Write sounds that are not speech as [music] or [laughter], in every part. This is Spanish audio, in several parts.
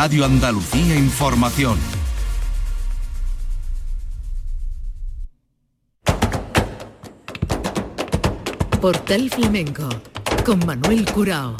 Radio Andalucía Información. Portal Flamenco con Manuel Curao.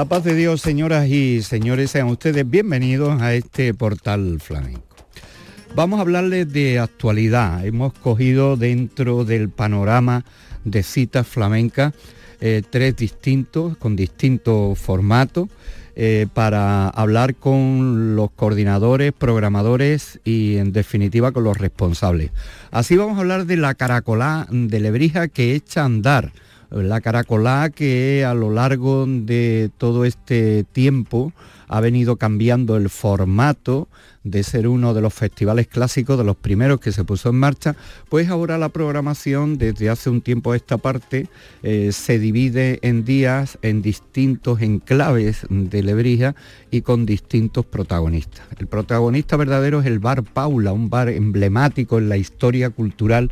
La paz de Dios, señoras y señores, sean ustedes bienvenidos a este portal flamenco. Vamos a hablarles de actualidad. Hemos cogido dentro del panorama de citas flamencas eh, tres distintos, con distintos formatos, eh, para hablar con los coordinadores, programadores y en definitiva con los responsables. Así vamos a hablar de la caracolá de Lebrija que echa a andar la caracolá que a lo largo de todo este tiempo ha venido cambiando el formato de ser uno de los festivales clásicos, de los primeros que se puso en marcha, pues ahora la programación desde hace un tiempo a esta parte eh, se divide en días en distintos enclaves de Lebrija y con distintos protagonistas. El protagonista verdadero es el Bar Paula, un bar emblemático en la historia cultural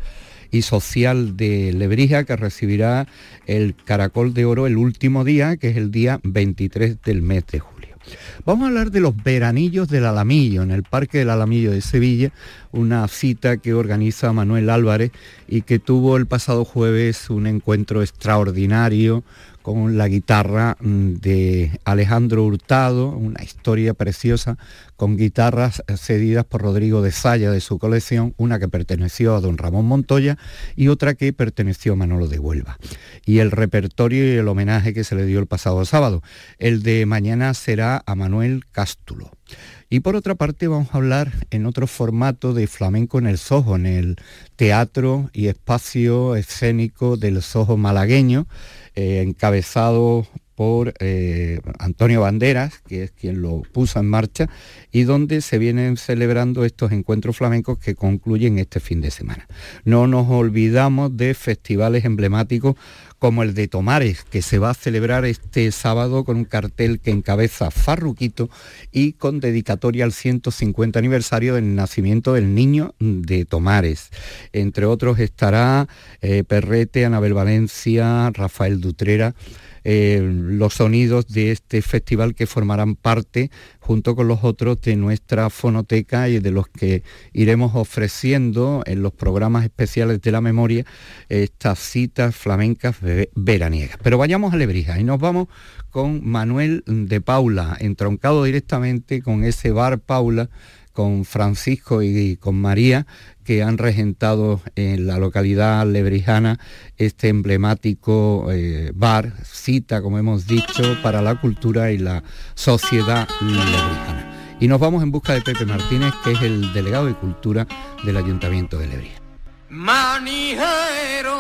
y social de Lebrija que recibirá el Caracol de Oro el último día, que es el día 23 del mes de julio. Vamos a hablar de los veranillos del Alamillo, en el Parque del Alamillo de Sevilla, una cita que organiza Manuel Álvarez y que tuvo el pasado jueves un encuentro extraordinario con la guitarra mm, de Alejandro Hurtado, una historia preciosa con guitarras cedidas por Rodrigo de Saya de su colección, una que perteneció a don Ramón Montoya y otra que perteneció a Manolo de Huelva. Y el repertorio y el homenaje que se le dio el pasado sábado. El de mañana será a Manuel Cástulo. Y por otra parte vamos a hablar en otro formato de flamenco en el Soho, en el teatro y espacio escénico del Soho malagueño, eh, encabezado por eh, Antonio Banderas, que es quien lo puso en marcha, y donde se vienen celebrando estos encuentros flamencos que concluyen este fin de semana. No nos olvidamos de festivales emblemáticos como el de Tomares, que se va a celebrar este sábado con un cartel que encabeza Farruquito y con dedicatoria al 150 aniversario del nacimiento del niño de Tomares. Entre otros estará eh, Perrete, Anabel Valencia, Rafael Dutrera, eh, los sonidos de este festival que formarán parte junto con los otros de nuestra fonoteca y de los que iremos ofreciendo en los programas especiales de la memoria estas citas flamencas veraniegas. Pero vayamos a Lebrija y nos vamos con Manuel de Paula, entroncado directamente con ese bar Paula con Francisco y con María, que han regentado en la localidad lebrijana este emblemático eh, bar, cita, como hemos dicho, para la cultura y la sociedad lebrijana. Y nos vamos en busca de Pepe Martínez, que es el delegado de Cultura del Ayuntamiento de Lebrija. Manijero,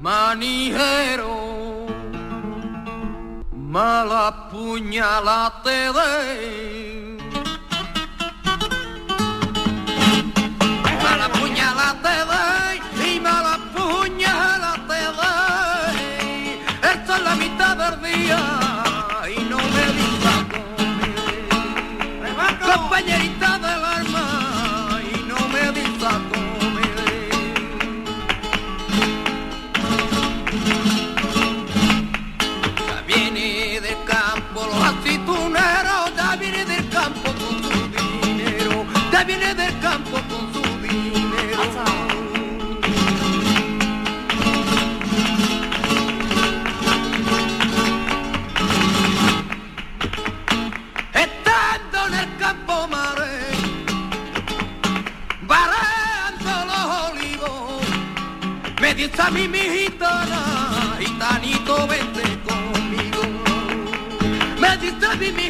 manijero mala puñalada te de día y no me digas compañerita del mí mi gitanito conmigo. Me dice a mí mi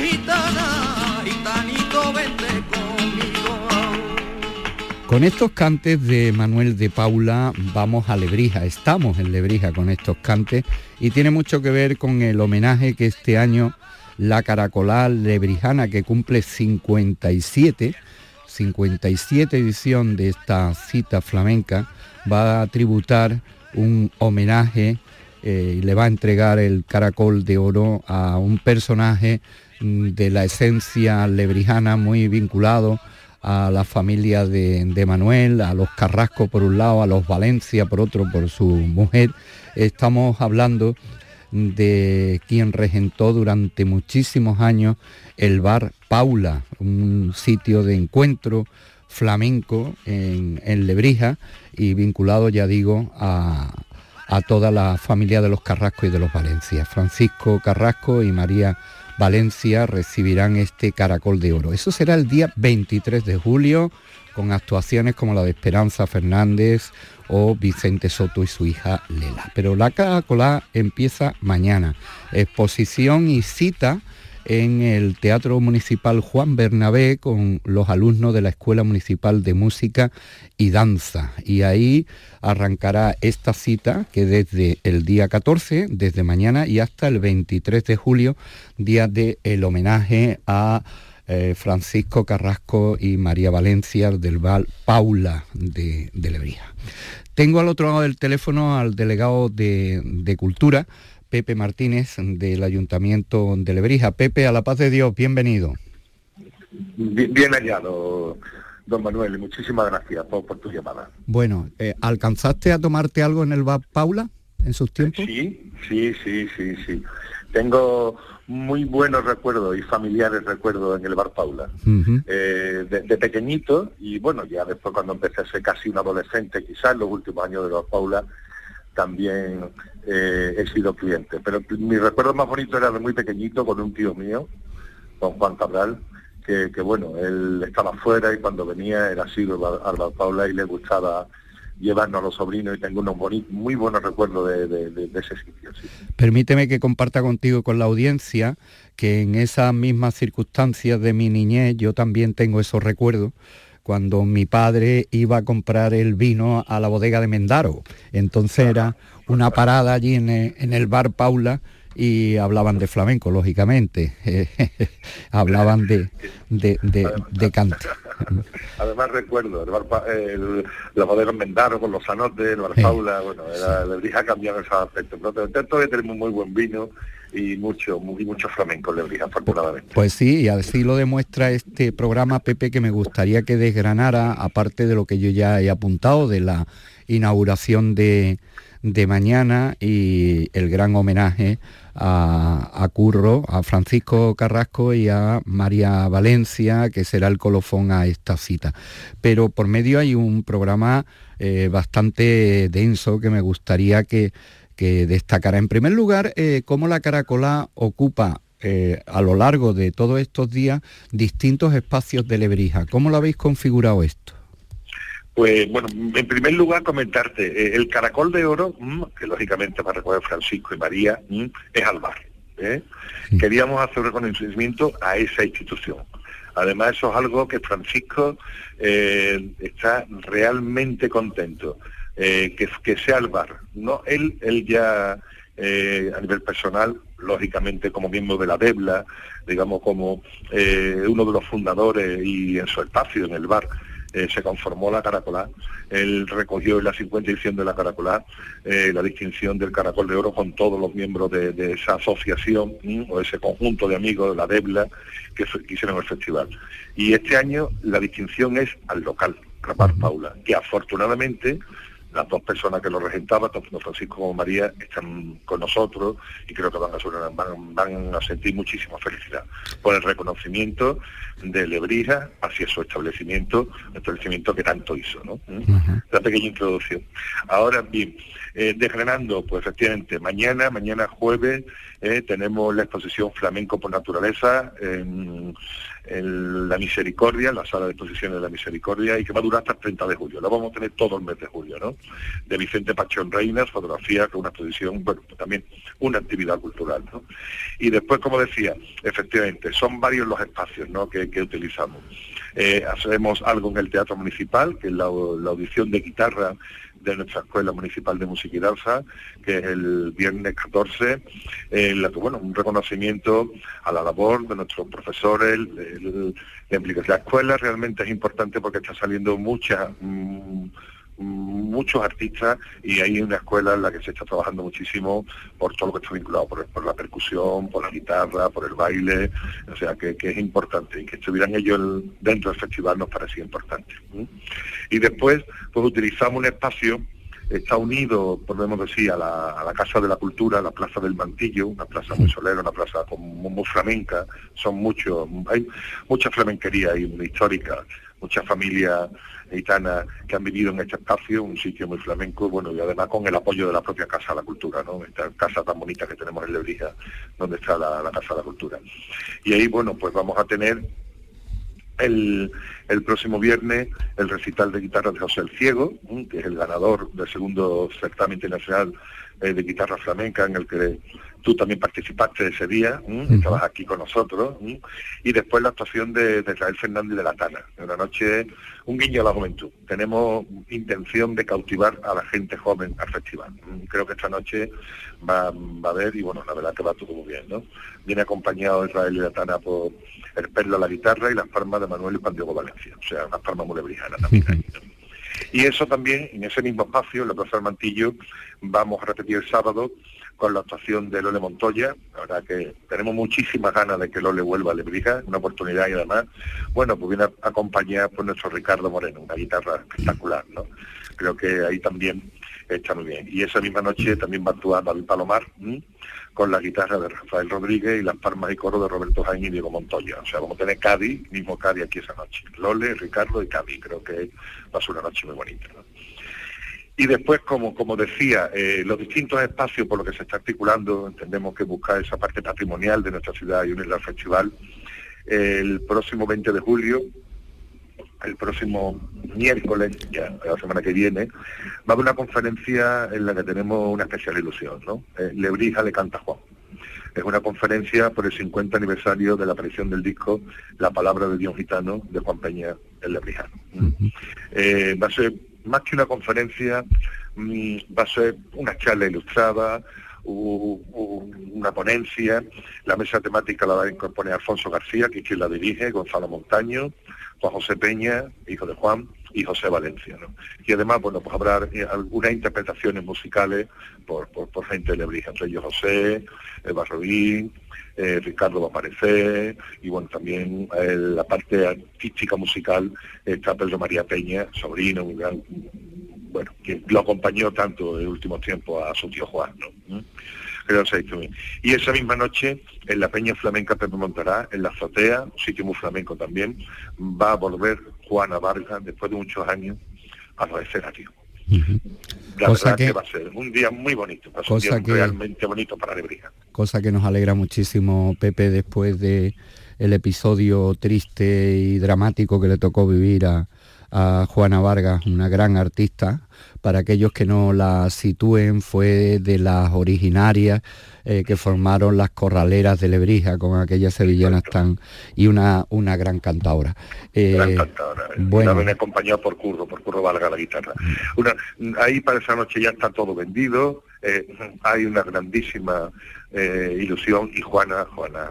vente Con estos cantes de Manuel de Paula vamos a Lebrija, estamos en Lebrija con estos cantes y tiene mucho que ver con el homenaje que este año la Caracolá Lebrijana que cumple 57, 57 edición de esta cita flamenca, va a tributar un homenaje eh, y le va a entregar el caracol de oro a un personaje mm, de la esencia lebrijana muy vinculado a la familia de, de, Manuel, a los Carrasco por un lado, a los Valencia por otro, por su mujer. Estamos hablando de quien regentó durante muchísimos años el bar Paula, un sitio de encuentro flamenco en, Lebrija y vinculado, ya digo, a, a toda la familia de los Carrasco y de los Valencia. Francisco Carrasco y María Valencia recibirán este caracol de oro. Eso será el día 23 de julio con actuaciones como la de Esperanza Fernández o Vicente Soto y su hija Lela. Pero la Caracolá empieza mañana. Exposición y cita en el Teatro Municipal Juan Bernabé con los alumnos de la Escuela Municipal de Música y Danza. Y ahí arrancará esta cita que desde el día 14, desde mañana y hasta el 23 de julio, día del el homenaje a eh, Francisco Carrasco y María Valencia del Val Paula de, de Lebrija. Tengo al otro lado del teléfono al delegado de, Cultura, Pepe Martínez, del Ayuntamiento de Lebrija. Pepe, a la paz de Dios, bienvenido. Bien, hallado, don Manuel, y muchísimas gracias por, tu llamada. Bueno, eh, ¿alcanzaste a tomarte algo en el Val Paula en sus tiempos? Sí, sí, sí, sí, sí. Tengo muy buenos recuerdos y familiares recuerdos en el Bar Paula. Eh, de, pequeñito y bueno, ya después cuando empecé a ser casi un adolescente, quizás en los últimos años de Bar Paula, también eh, he sido cliente. Pero mi recuerdo más bonito era de muy pequeñito con un tío mío, con Juan Cabral, que, bueno, él estaba fuera y cuando venía era así al Bar Paula y le gustaba llevarnos a los sobrinos y tengo unos muy buenos recuerdos de, ese sitio. Permíteme que comparta contigo con la audiencia que en esas mismas circunstancias de mi niñez yo también tengo esos recuerdos cuando mi padre iba a comprar el vino a la bodega de Mendaro. Entonces era una parada allí en el bar Paula y hablaban de flamenco, lógicamente, [laughs] hablaban de, de, de, cante. Además recuerdo, el bar, el, la bodega Mendaro con los sanotes, el bar Paula, bueno, era, sí. ha cambiado ese aspecto, pero todavía tenemos muy buen vino y mucho, muy, mucho flamenco en Lebrija, afortunadamente. Pues sí, y así lo demuestra este programa, Pepe, que me gustaría que desgranara, aparte de lo que yo ya he apuntado, de la inauguración de, de mañana y el gran homenaje a, Curro, a Francisco Carrasco y a María Valencia, que será el colofón a esta cita. Pero por medio hay un programa eh, bastante denso que me gustaría que, destacara. En primer lugar, eh, cómo la Caracolá ocupa eh, a lo largo de todos estos días distintos espacios de Lebrija. ¿Cómo lo habéis configurado esto? Pues bueno, en primer lugar comentarte, eh, el caracol de oro, mm, que lógicamente va a recordar Francisco y María, mm, es Alvar. ¿eh? Queríamos hacer un reconocimiento a esa institución. Además, eso es algo que Francisco eh, está realmente contento, que, que, sea Alvar. ¿no? Él, él ya a nivel personal, lógicamente como miembro de la DEBLA, digamos como uno de los fundadores y en su espacio en el bar, eh, se conformó la Caracolá. Él recogió en la 50 edición de la Caracolá eh, la distinción del Caracol de Oro con todos los miembros de, esa asociación o ese conjunto de amigos de la DEBLA que, hicieron el festival. Y este año la distinción es al local, Rapaz Paula, que afortunadamente las dos personas que lo regentaban, tanto Francisco como María, están con nosotros y creo que van a, van, a sentir muchísima felicidad por el reconocimiento de Lebrija hacia su establecimiento, establecimiento que tanto hizo, ¿no? La pequeña introducción. Ahora bien, eh, desgranando, pues efectivamente, mañana, mañana jueves, eh, tenemos la exposición Flamenco por Naturaleza en, La Misericordia, en la sala de exposiciones de La Misericordia, y que va a durar hasta el 30 de julio. La vamos a tener todo el mes de julio, ¿no? De Vicente Pachón Reinas, fotografía, con una exposición, bueno, también una actividad cultural, ¿no? Y después, como decía, efectivamente, son varios los espacios, ¿no?, que, utilizamos. Eh, hacemos algo en el Teatro Municipal, que es la audición de guitarra de nuestra Escuela Municipal de Música y Danza, que es el viernes 14, en la bueno, un reconocimiento a la labor de nuestros profesores, el, la escuela realmente es importante porque está saliendo mucha... Mm, muchos artistas y hay una escuela en la que se está trabajando muchísimo por todo lo que está vinculado, por, la percusión, por la guitarra, por el baile, o sea que, es importante. Y que estuvieran ellos dentro del festival nos parecía importante. Y después pues utilizamos un espacio está unido, podemos decir, a la, Casa de la Cultura, la Plaza del Mantillo, una plaza muy solera, una plaza muy, flamenca, son muchos, hay mucha flamenquería ahí, histórica, muchas familias gitanas que han vivido en este espacio, un sitio muy flamenco, bueno, y además con el apoyo de la propia Casa de la Cultura, ¿no? Esta casa tan bonita que tenemos en Lebrija, donde está la, Casa de la Cultura. Y ahí, bueno, pues vamos a tener el, próximo viernes el recital de guitarra de José el Ciego, que es el ganador del segundo certamen internacional eh, de guitarra flamenca en el que tú también participaste ese día, estabas aquí con nosotros, y después la actuación de, de, Israel Fernández de la Tana, una noche, un guiño a la juventud. Tenemos intención de cautivar a la gente joven al festival. Creo que esta noche va, a haber, y bueno, la verdad que va todo muy bien, ¿no? Viene acompañado Israel y la Tana por el perlo a la guitarra y las palmas de Manuel y Juan Diego Valencia, o sea, las palmas mulebrijanas también. Y eso también, en ese mismo espacio, en la Plaza del Mantillo, vamos a repetir el sábado con la actuación de Lole Montoya. La verdad que tenemos muchísimas ganas de que Lole vuelva a Lebrija, una oportunidad y además, bueno, pues viene acompañada por nuestro Ricardo Moreno, una guitarra espectacular, ¿no? Creo que ahí también está muy bien. Y esa misma noche también va a actuar David Palomar con la guitarra de Rafael Rodríguez y las palmas y coro de Roberto Jaime y Diego Montoya. O sea, vamos a tener Cádiz, mismo Cádiz aquí esa noche. Lole, Ricardo y Cádiz. Creo que va a ser una noche muy bonita. Y después, como, como decía, eh, los distintos espacios por los que se está articulando, entendemos que buscar esa parte patrimonial de nuestra ciudad y unirla al festival. el próximo 20 de julio el próximo miércoles, ya la semana que viene, va a haber una conferencia en la que tenemos una especial ilusión, ¿no? Eh, Lebrija de Canta Juan. Es una conferencia por el 50 aniversario de la aparición del disco La Palabra de Dios Gitano de Juan Peña, el Lebrijano. Eh, va a ser más que una conferencia, mm, va a ser una charla ilustrada, una ponencia, la mesa temática la va a incorporar Alfonso García, que es quien la dirige, Gonzalo Montaño, Juan José Peña, hijo de Juan, y José Valencia. Y además, bueno, pues habrá eh, algunas interpretaciones musicales por, por, gente de Lebrija, entre ellos José, Eva Robín, eh, Ricardo va a aparecer, y bueno, también eh, la parte artística musical está Pedro María Peña, sobrino, un gran, bueno, que lo acompañó tanto en últimos tiempos a su tío Juan, ¿no? Y esa misma noche, en la Peña Flamenca Pepe Montará, en la azotea, un sitio muy flamenco también, va a volver Juana Vargas, después de muchos años, a los escenarios. La cosa que, va a ser un día muy bonito, va un día realmente bonito para Lebrija. Cosa que nos alegra muchísimo, Pepe, después de el episodio triste y dramático que le tocó vivir a, a Juana Vargas, una gran artista, para aquellos que no la sitúen, fue de las originarias eh, que formaron las corraleras de Lebrija con aquellas sevillanas tan y una, una gran cantadora. Eh, gran cantadora. Bueno. Una acompañada por Curro, por Curro Valga la guitarra. Una, ahí para esa noche ya está todo vendido, eh, hay una grandísima ilusión y Juana, Juana,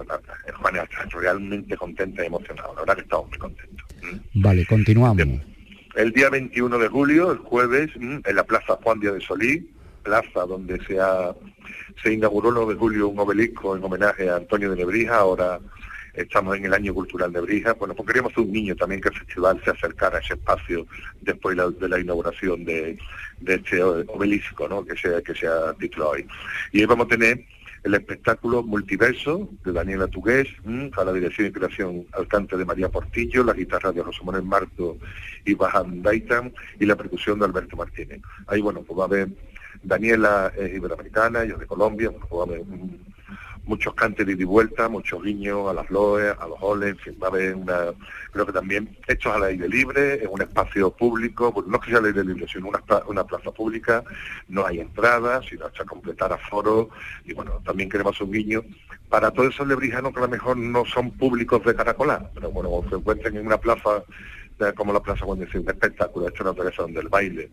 Juana está realmente contenta y emocionada. La verdad que estamos muy contentos. Vale, continuamos el día 21 de julio, el jueves, mm, en la Plaza Juan Díaz de Solí, plaza donde se, se inauguró el 9 de julio un obelisco en homenaje a Antonio de Nebrija, ahora estamos en el año cultural Nebrija, bueno, pues queríamos un niño también que el festival se acercara a ese espacio después de la inauguración de, este obelisco, ¿no? que se, que se ha titulado hoy. Y ahí vamos a tener el espectáculo Multiverso de Daniela Tugués, a la dirección y creación al cante de María Portillo, la guitarra de José Manuel Marto y Bajan Daitan y la percusión de Alberto Martínez. Ahí, bueno, pues va a haber, Daniela es iberoamericana, yo de Colombia, pues va a haber muchos cantes de vuelta, muchos guiños a las loes, a los oles, en fin, va a haber una, creo que también hechos al aire libre, en un espacio público, pues no que sea al aire libre, sino una, plaza pública, no hay entradas, sino hasta completar aforo, y bueno, también queremos un guiño. Para todos esos lebrijanos que a lo mejor no son públicos de Caracolá, pero bueno, se encuentren en una plaza como la Plaza Guardia un espectáculo, esto es donde el baile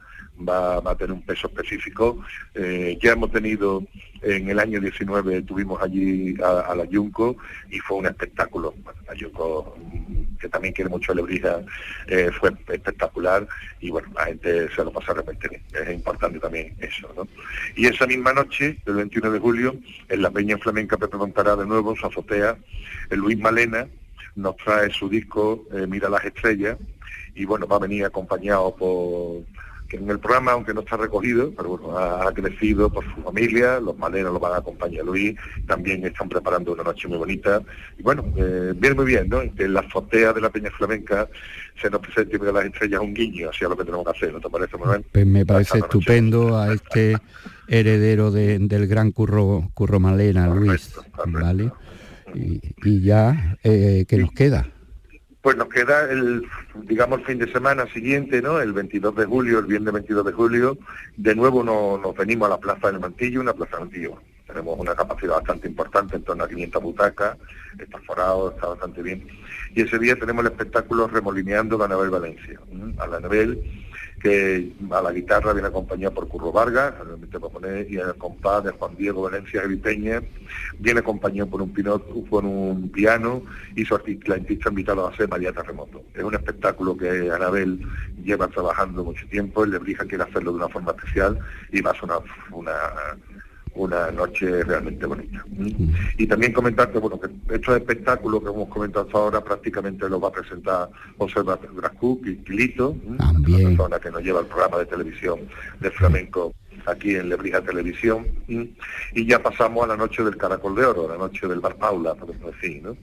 va, a tener un peso específico. Eh, ya hemos tenido, en el año 19 tuvimos allí a, la Yunco y fue un espectáculo. la Yunco, mm, que también quiere mucho Lebrija, eh, fue espectacular y bueno, la gente se lo pasa realmente bien. Es importante también eso, ¿no? Y esa misma noche, el 21 de julio, en la Peña Flamenca Pepe Montará de nuevo, su azotea, el Luis Malena, nos trae su disco eh, Mira las estrellas y bueno, va a venir acompañado por que en el programa, aunque no está recogido, pero bueno, ha, crecido por su familia, los malenos lo van a acompañar Luis, también están preparando una noche muy bonita. Y bueno, eh, viene muy bien, ¿no? Que en la azotea de la Peña Flamenca se nos presente Mira las estrellas un guiño hacia lo que tenemos que hacer, ¿no te parece, Manuel? Pues me parece estupendo a este heredero del gran curro, curro Malena, Luis, ¿vale? Y, ya, eh, ¿qué nos queda? Pues nos queda el, digamos, el fin de semana siguiente, ¿no? El 22 de julio, el viernes 22 de julio, de nuevo nos, venimos a la Plaza del Mantillo, una Plaza del. Tenemos una capacidad bastante importante, en torno a 500 butacas, está forado, está bastante bien. Y ese día tenemos el espectáculo Remolineando Anabel Valencia. A la Anabel que a la guitarra viene acompañado por Curro Vargas, y el compás de Juan Diego Valencia Peña, viene acompañado por un, por un piano y su artista, artista invitado a ser María Terremoto. Es un espectáculo que Anabel lleva trabajando mucho tiempo, él le brija quiere hacerlo de una forma especial y va a ser una noche realmente bonita. Y también comentarte, bueno, que estos espectáculos que hemos comentado hasta ahora prácticamente lo va a presentar José Grascuk y Quilito, una persona que nos lleva el programa de televisión de flamenco aquí en Lebrija Televisión, y ya pasamos a la noche del Caracol de Oro, la noche del Bar Paula, podemos decir, ¿no?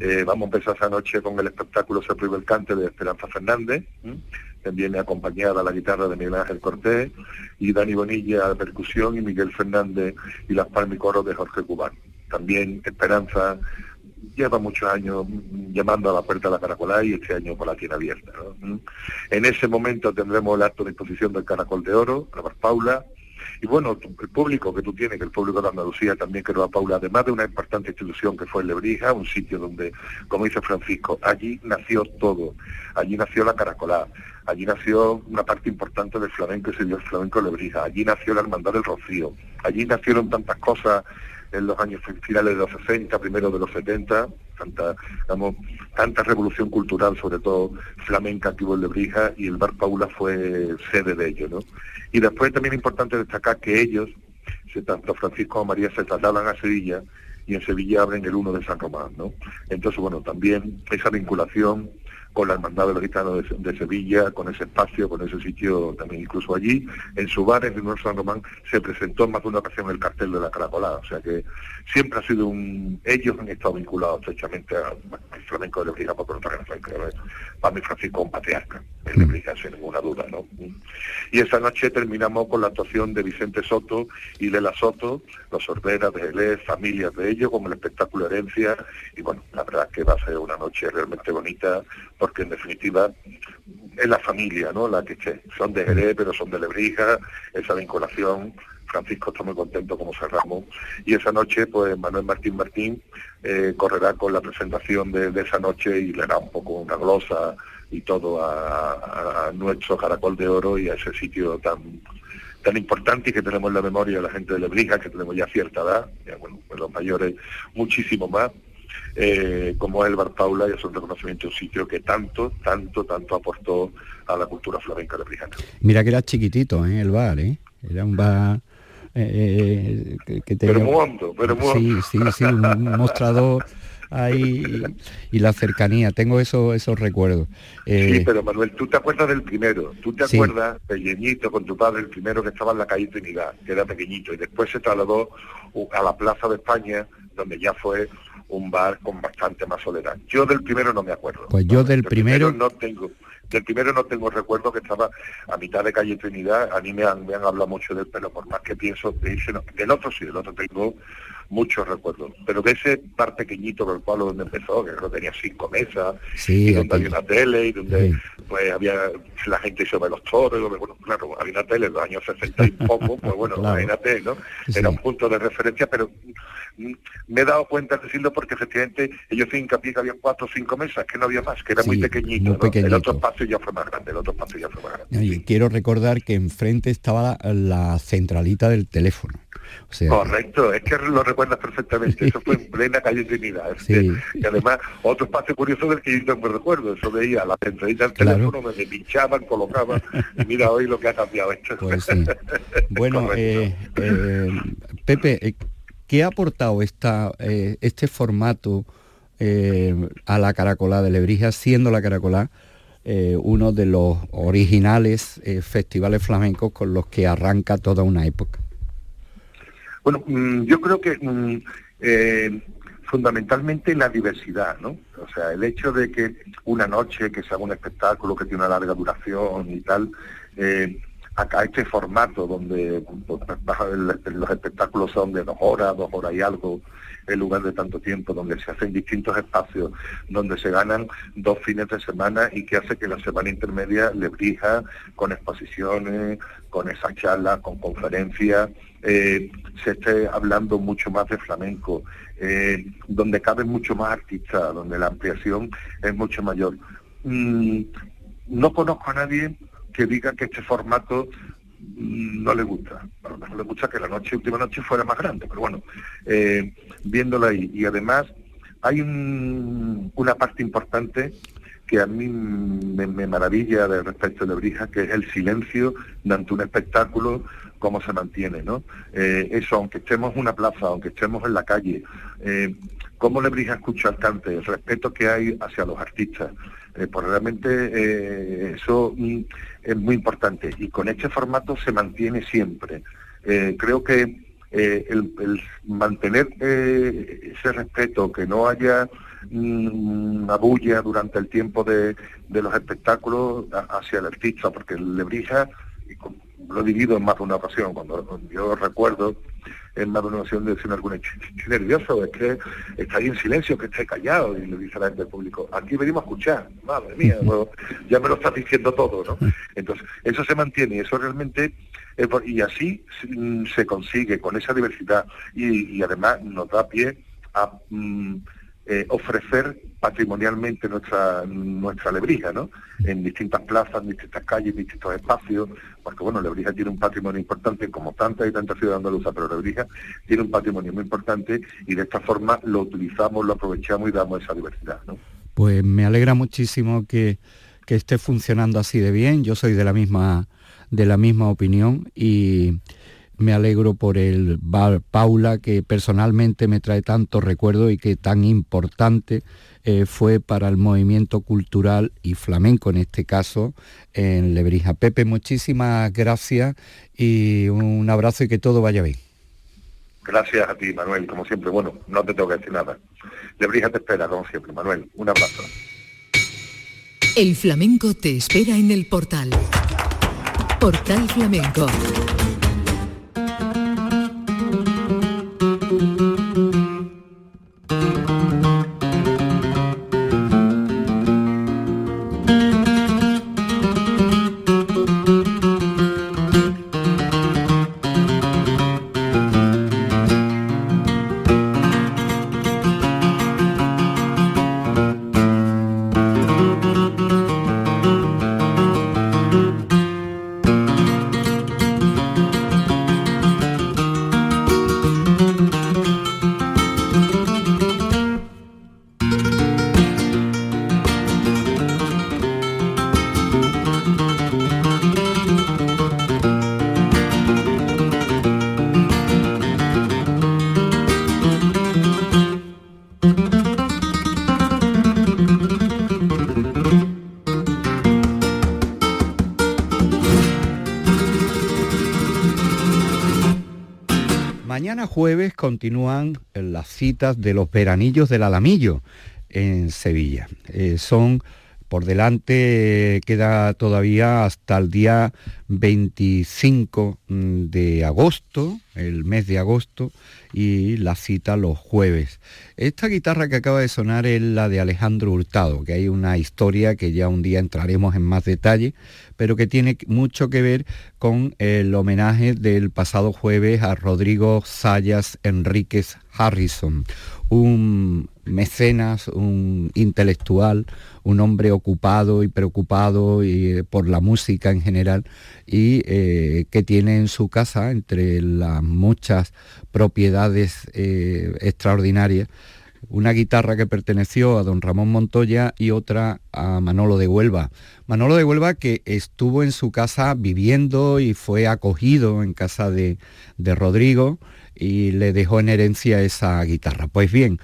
Eh, vamos a empezar esa noche con el espectáculo Se prohíbe el cante de Esperanza Fernández, viene acompañada a la guitarra de Miguel Ángel Cortés y Dani Bonilla a la percusión y Miguel Fernández y las palmas y coros de Jorge Cubán. También Esperanza lleva muchos años llamando a la puerta de la Caracolá y este año con la tiene abierta. En ese momento tendremos el acto de exposición del Caracol de Oro, la Paula, y bueno, el público que tú tienes, que el público de Andalucía también que va Paula, además de una importante institución que fue Lebrija, un sitio donde, como dice Francisco, allí nació todo, allí nació la caracolá, allí nació una parte importante del flamenco y se dio el flamenco Lebrija, allí nació la hermandad del Rocío, allí nacieron tantas cosas en los años finales de los 60, primero de los 70, tanta, tanta revolución cultural, sobre todo flamenca que hubo en Lebrija, y el Bar Paula fue sede de ello, ¿no? Y después también es importante destacar que ellos, tanto Francisco como María, se trasladan a Sevilla y en Sevilla abren el 1 de San Román, ¿no? Entonces, bueno, también esa vinculación con la Hermandad de los Gitanos de, Sevilla, con ese espacio, con ese sitio también incluso allí. En su bar, en el San Román, se presentó en más de una ocasión el cartel de la Caracolada. O sea que siempre ha sido un... Ellos han estado vinculados estrechamente al flamenco de Lebrija, por otra para mí Francisco un patriarca, en Lebrija, sin ninguna duda, ¿no? Y esa noche terminamos con la actuación de Vicente Soto y Lela Soto, los sorberas de Elé, familias de ellos, con el espectáculo Herencia, y bueno, la verdad es que va a ser una noche realmente bonita, porque en definitiva es la familia, ¿no? La que, son de Jerez, pero son de Lebrija, esa vinculación. Francisco está muy contento como cerramos. Y esa noche, pues Manuel Martín Martín eh, correrá con la presentación de, esa noche y le dará un poco una glosa y todo a, nuestro caracol de oro y a ese sitio tan tan importante y que tenemos en la memoria de la gente de Lebrija, que tenemos ya cierta edad, ya, bueno, pues los mayores muchísimo más, eh, como es el Bar Paula, y es un reconocimiento de un sitio que tanto, tanto, tanto aportó a la cultura flamenca de Brijana. Mira que era chiquitito ¿eh? el bar, ¿eh? Era un bar... Eh, que, tenía... Pero muy hondo, pero muy Sí, sí, sí, un mostrador ahí y la cercanía, tengo eso, esos recuerdos. sí, pero Manuel, tú te acuerdas del primero, tú te acuerdas, pequeñito, con tu padre, el primero que estaba en la calle Trinidad, que era pequeñito, y después se trasladó a la Plaza de España, donde ya fue un bar con bastante más soledad. Yo del primero no me acuerdo. Pues yo del, primero... no tengo. Del primero no tengo recuerdo que estaba a mitad de calle Trinidad, a mí me han, me han hablado mucho del pero por más que pienso, de del otro sí, del otro tengo muchos recuerdos. Pero de ese bar pequeñito del pueblo donde empezó, que creo tenía cinco mesas, y donde había una tele, y donde pues había la gente sobre los toros, bueno, claro, había una tele en los años 60 y poco, pues [laughs] bueno, imagínate, ¿no? Era un punto de referencia, pero me he dado cuenta de decirlo porque efectivamente ellos hincapié que había cuatro o cinco mesas, que no había más, que era muy pequeñito. El otro espacio ya fue más grande, el otro espacio ya fue más grande. Y quiero recordar que enfrente estaba la, centralita del teléfono. Correcto, es que lo recuerdas perfectamente, eso fue en [laughs] plena calle Trinidad. Sí. Y además, otro espacio curioso del que yo no me recuerdo, eso veía la centralita del teléfono, me, pinchaban, colocaban, y mira hoy lo que ha cambiado esto. Pues bueno, [laughs] eh, eh, Pepe, eh, ¿Qué ha aportado esta, eh, este formato a la Caracolá de Lebrija, siendo la Caracolá eh, uno de los originales festivales flamencos con los que arranca toda una época? Bueno, mm, yo creo que mm, fundamentalmente la diversidad, ¿no? O sea, el hecho de que una noche, que sea un espectáculo que tiene una larga duración y tal, acá este formato donde pues, los espectáculos son de dos horas, dos horas y algo, en lugar de tanto tiempo, donde se hacen distintos espacios, donde se ganan dos fines de semana y que hace que la semana intermedia le brija con exposiciones, con esas charlas, con conferencias, eh, se esté hablando mucho más de flamenco, eh, donde caben mucho más artistas, donde la ampliación es mucho mayor. Mm, no conozco a nadie que diga que este formato mm, no le gusta. A lo mejor le gusta que la noche, última noche fuera más grande, pero bueno, eh, viéndola ahí. Y además hay una parte importante que a mí me, maravilla de respecto de Lebrija, que es el silencio ante un espectáculo, cómo se mantiene, ¿no? Eh, eso, aunque estemos en una plaza, aunque estemos en la calle, eh, cómo Lebrija escucha al cante, el respeto que hay hacia los artistas, eh, pues realmente eh, eso mm, es muy importante y con este formato se mantiene siempre. Creo que el, mantener ese respeto, que no haya una bulla durante el tiempo de, los espectáculos hacia el artista, porque Lebrija, lo he vivido en más de una ocasión, cuando yo recuerdo en más de una ocasión de decir alguna estoy nervioso, es que está ahí en silencio, que esté callado, y le dice a la gente del público, aquí venimos a escuchar, madre mía, ya me lo estás diciendo todo, ¿no? Entonces, eso se mantiene y eso realmente, y así se consigue con esa diversidad y, además nos da pie a mm, eh, ofrecer patrimonialmente nuestra nuestra Lebrija, ¿no? En distintas plazas, en distintas calles, en distintos espacios, porque bueno, Lebrija tiene un patrimonio importante, como tantas y tantas ciudades andaluzas, pero Lebrija tiene un patrimonio muy importante y de esta forma lo utilizamos, lo aprovechamos y damos esa diversidad, ¿no? Pues me alegra muchísimo que, que esté funcionando así de bien. Yo soy de la misma de la misma opinión y me alegro por el Paula que personalmente me trae tanto recuerdo y que tan importante eh, fue para el movimiento cultural y flamenco en este caso en Lebrija. Pepe, muchísimas gracias y un abrazo y que todo vaya bien. Gracias a ti, Manuel, como siempre. Bueno, no te tengo que decir nada. Lebrija te espera, como siempre, Manuel. Un abrazo. El flamenco te espera en el portal. Portal Flamenco continúan las citas de los veranillos del Alamillo en Sevilla. Eh, son Por delante queda todavía hasta el día 25 de agosto, el mes de agosto, y la cita los jueves. Esta guitarra que acaba de sonar es la de Alejandro Hurtado, que hay una historia que ya un día entraremos en más detalle, pero que tiene mucho que ver con el homenaje del pasado jueves a Rodrigo Sayas Enríquez Harrison, un mecenas, un intelectual, un hombre ocupado y preocupado eh, por la música en general y eh, que tiene en su casa, entre las muchas propiedades eh, extraordinarias, una guitarra que perteneció a don Ramón Montoya y otra a Manolo de Huelva. Manolo de Huelva que estuvo en su casa viviendo y fue acogido en casa de, de Rodrigo y le dejó en herencia esa guitarra. Pues bien,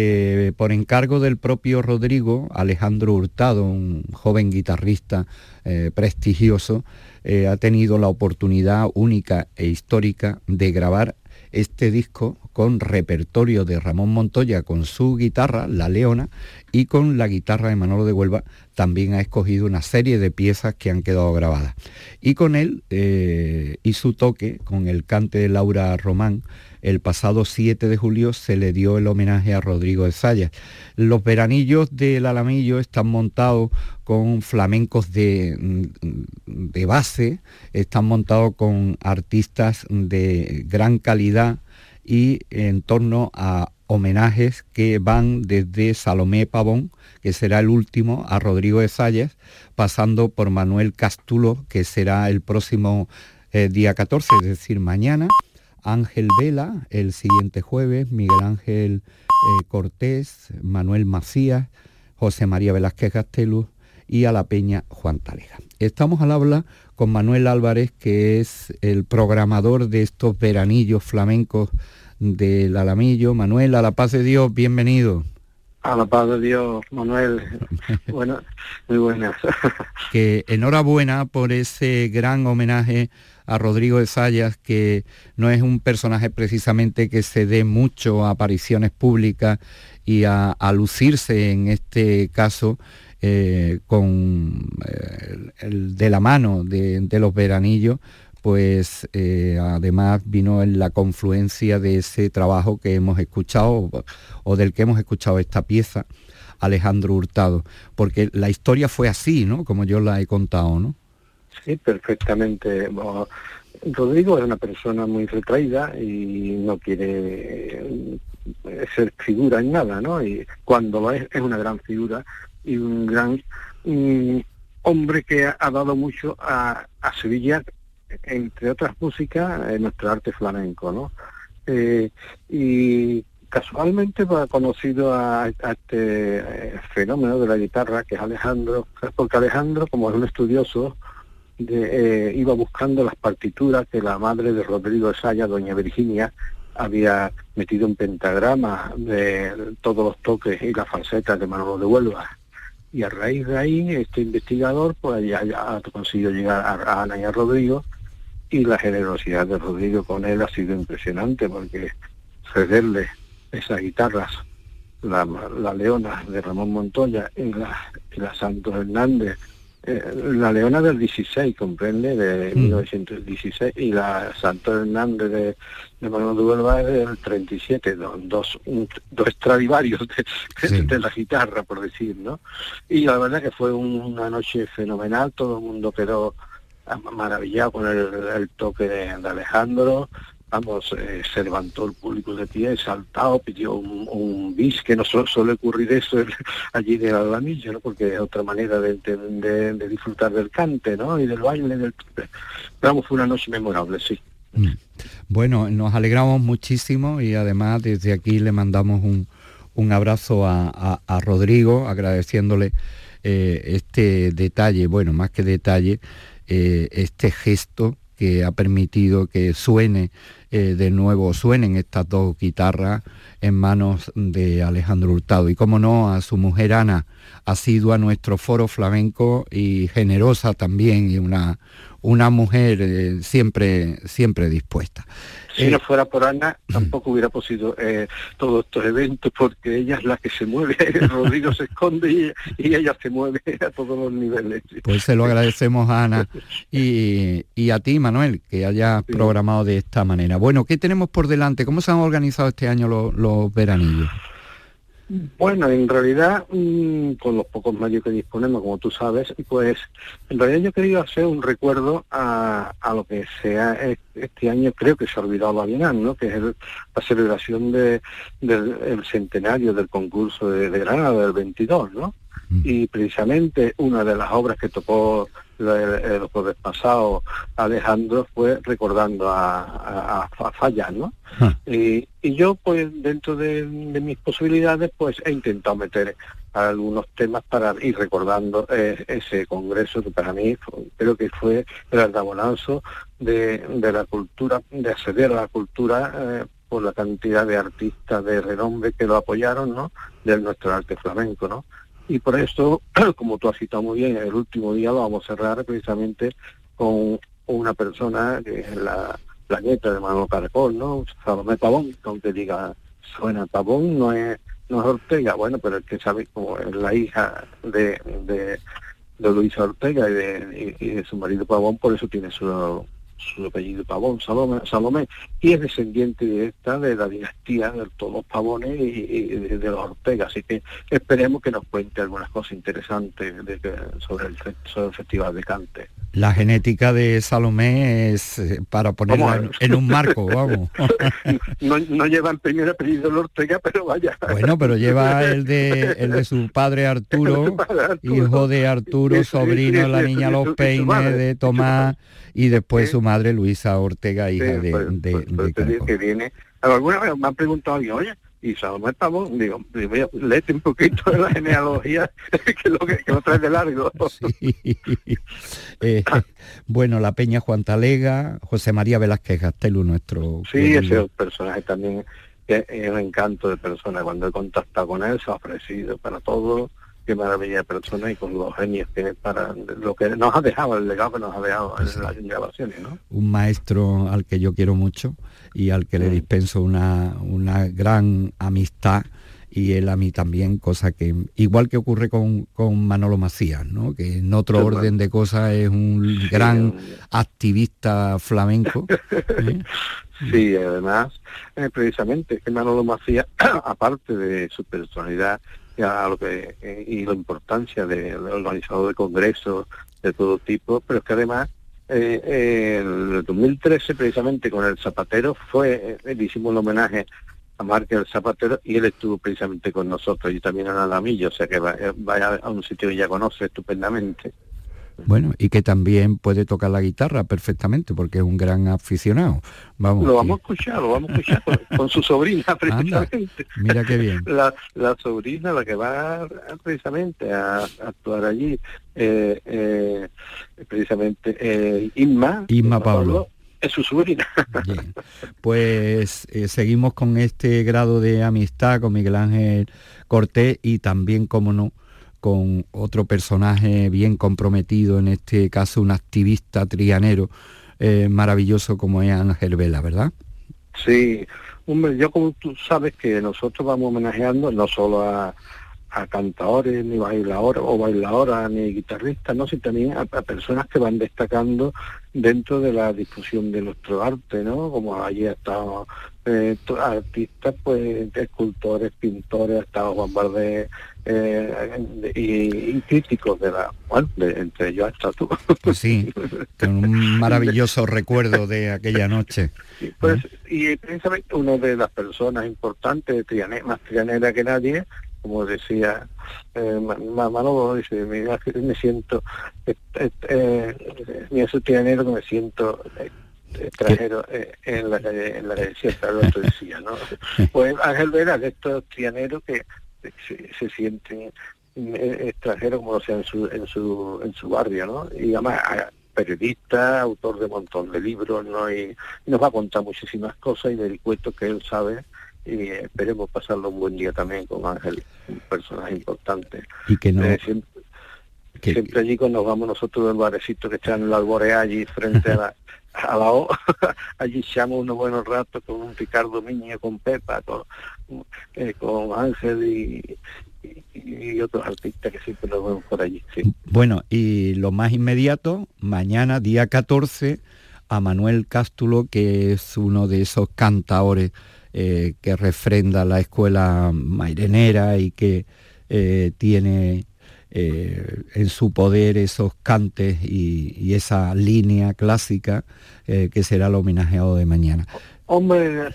eh, por encargo del propio Rodrigo, Alejandro Hurtado, un joven guitarrista eh, prestigioso, eh, ha tenido la oportunidad única e histórica de grabar este disco con repertorio de Ramón Montoya con su guitarra, La Leona, y con la guitarra de Manolo de Huelva también ha escogido una serie de piezas que han quedado grabadas. Y con él y su toque, con el cante de Laura Román, el pasado 7 de julio se le dio el homenaje a Rodrigo de Sayas. Los veranillos del Alamillo están montados con flamencos de, de base, están montados con artistas de gran calidad y en torno a homenajes que van desde Salomé Pavón, que será el último, a Rodrigo de Sayas, pasando por Manuel Castulo, que será el próximo eh, día 14, es decir, mañana, Ángel Vela el siguiente jueves, Miguel Ángel eh, Cortés, Manuel Macías, José María Velázquez Gasteluz y a la Peña Juan Taleja. Estamos al habla con Manuel Álvarez, que es el programador de estos veranillos flamencos del Alamillo. Manuel, a la paz de Dios, bienvenido. A la paz de Dios, Manuel. [laughs] bueno, muy buenas. que enhorabuena por ese gran homenaje a Rodrigo de Sayas, que no es un personaje precisamente que se dé mucho a apariciones públicas y a, lucirse en este caso eh, con eh, de la mano de, los veranillos, pues eh, además vino en la confluencia de ese trabajo que hemos escuchado o del que hemos escuchado esta pieza, Alejandro Hurtado, porque la historia fue así, ¿no? Como yo la he contado, ¿no? Sí, perfectamente. Rodrigo es una persona muy retraída y no quiere eh, ser figura en nada, ¿no? Y cuando lo es, es una gran figura y un gran hombre que ha, dado mucho a, Sevilla, entre otras músicas, en nuestro arte flamenco, ¿no? Eh, y casualmente ha conocido a, este eh, fenómeno de la guitarra que es Alejandro, porque Alejandro, como es un estudioso, de, eh, iba buscando las partituras que la madre de Rodrigo Saya, doña Virginia, había metido un pentagrama de todos los toques y las falsetas de Manolo de Huelva. Y a raíz de ahí, este investigador pues ha conseguido llegar a, Ana y a Rodrigo y la generosidad de Rodrigo con él ha sido impresionante porque cederle esas guitarras, la, Leona de Ramón Montoya y la, y la Santos Hernández la Leona del 16, comprende, de 1916, mm. y la Santo Hernández de, de Manuel de Huelva es del 37, dos, dos Stradivarios de, la guitarra, por decir, ¿no? Y la verdad que fue una noche fenomenal, todo el mundo quedó maravillado con el, toque de Alejandro, vamos, se levantó el público de pie, saltado, pidió un, bis, que no suele ocurrir eso [laughs] allí de Alamillo, ¿no? porque es otra manera de, de, disfrutar del cante, ¿no? Y del baile, del... vamos, fue una noche memorable, sí. Mm. Bueno, nos alegramos muchísimo y además desde aquí le mandamos un, un abrazo a, a, Rodrigo, agradeciéndole eh, este detalle, bueno, más que detalle, eh, este gesto que ha permitido que suene eh, de nuevo, suenen estas dos guitarras en manos de Alejandro Hurtado. Y como no, a su mujer Ana, ha sido a nuestro foro flamenco y generosa también, y una, una mujer eh, siempre, siempre dispuesta. Si no fuera por Ana, tampoco hubiera posible eh, todos estos eventos, porque ella es la que se mueve, [laughs] Rodrigo se esconde y, ella se mueve [laughs] a todos los niveles. Pues se lo agradecemos a Ana [laughs] y, a ti, Manuel, que hayas programado de esta manera. Bueno, ¿qué tenemos por delante? ¿Cómo se han organizado este año los, los veranillos? Bueno, en realidad, mm, con los pocos medios que disponemos, como tú sabes, pues en realidad yo he querido hacer un recuerdo a, lo que sea este año, creo que se ha olvidado la Bienal, ¿no? que es la celebración de, del centenario del concurso de, de Granada del 22, ¿no? Mm. Y precisamente una de las obras que tocó el, jueves pasado Alejandro fue recordando a, a, Fallas, ¿no? Ah. Y, yo, pues, dentro de, mis posibilidades, pues he intentado meter algunos temas para ir recordando eh, ese congreso que para mí creo que fue el ardabonazo de, de la cultura, de acceder a la cultura eh, por la cantidad de artistas de renombre que lo apoyaron, ¿no? De nuestro arte flamenco, ¿no? Y por eso, [clears throat] como tú has citado muy bien, el último día lo vamos a cerrar precisamente con una persona que es la, la nieta de Manuel Caracol, ¿no? Salomé Pavón, aunque diga suena Pavón, no es, no es Ortega, bueno, pero el que sabe como es la hija de, de, de Luisa Ortega y de, y de su marido Pavón, por eso tiene su, su apellido Pavón, Salomé, Salomé, y es descendiente directa de la dinastía de todos los Pavones y, de, los Ortega, así que esperemos que nos cuente algunas cosas interesantes sobre, el, sobre el Festival de Cante. La genética de Salomé es eh, para ponerla en, un marco, vamos. [laughs] no, lleva el primer apellido de Ortega, pero vaya. Bueno, pero lleva el de, el de su padre Arturo, hijo de Arturo, sobrino de la niña Los Peines, de Tomás y después su madre Luisa Ortega, hija de, pues, de, pues, pues, que viene. Alguna vez me han preguntado a oye, y Salomé Pavón, digo, léete un poquito de la genealogía, [laughs] que lo que, lo trae de largo. Eh, bueno, la Peña Juan Talega, José María Velázquez Gastelu, nuestro... Sí, ese personaje también es un encanto de persona. Cuando he contactado con él, se ha ofrecido para todo qué maravilla de persona y con los genios que para lo que nos ha dejado, el legado que nos ha dejado en las grabaciones, ¿no? Un maestro al que yo quiero mucho y al que le mm. dispenso una, una gran amistad y él a mí también, cosa que igual que ocurre con, con Manolo Macías, ¿no? que en otro orden de cosas es un gran activista flamenco. [laughs] ¿eh? Sí, además, eh, precisamente, que Manolo Macías, [clears throat] aparte de su personalidad a lo que, eh, y la importancia de, organizador de congresos de todo tipo, pero es que además eh, el 2013 precisamente con el Zapatero fue, eh, le hicimos un homenaje a Marque el Zapatero y él estuvo precisamente con nosotros y también a Alamillo, o sea que vaya a un sitio que ya conoce estupendamente. Bueno, y que también puede tocar la guitarra perfectamente porque es un gran aficionado. Vamos, lo vamos a escuchar, lo vamos a escuchar con, [laughs] su sobrina precisamente. mira qué bien. La, la, sobrina, la que va precisamente a, actuar allí, eh, eh, precisamente eh, Inma. Inma Pablo. es su sobrina. Pues seguimos con este grado de amistad con Miguel Ángel Cortés y también, como no, con otro personaje bien comprometido, en este caso un activista trianero eh, maravilloso como es Ángel Vela, ¿verdad? Sí, hombre, yo como tú sabes que nosotros vamos homenajeando no solo a, a cantadores, ni bailadores o bailadoras, ni guitarristas, ¿no? sino también a, personas que van destacando dentro de la difusión de nuestro arte, ¿no? Como allí ha estado eh, artistas, pues, escultores, pintores, ha estado Juan Valdés, eh, y, críticos de la, bueno, entre ellos hasta tú. Pues sí, con un maravilloso recuerdo de aquella noche. pues, Y precisamente una de las personas importantes, más trianera que nadie, como decía eh, Manolo, dice, me, siento, eh, eh, mi trianero que me siento eh, extranjero en la calle, en la calle el otro decía, ¿no? [laughs] Pues Ángel Vera, de estos trianeros que se, sienten extranjeros como sea en su, en su, en su barrio, ¿no? Y además periodista, autor de un montón de libros, ¿no? Y, nos va a contar muchísimas cosas y del cuento que él sabe y esperemos pasarlo un buen día también con Ángel, un personaje importante. Y que no... Eh, siempre, allí cuando nos vamos nosotros del barecito que está en el Alborea allí frente a la, a la O, [laughs] allí echamos unos buenos ratos con un Ricardo Miña, con Pepa, con, eh, con Ángel y, y, otros artistas que siempre nos vemos por allí. Bueno, y lo más inmediato, mañana, día 14, a Manuel Cástulo, que es uno de esos cantaores eh, que refrenda la escuela mairenera y que eh, tiene eh, en su poder esos cantes y, esa línea clásica que será el homenajeado de mañana. Hombre,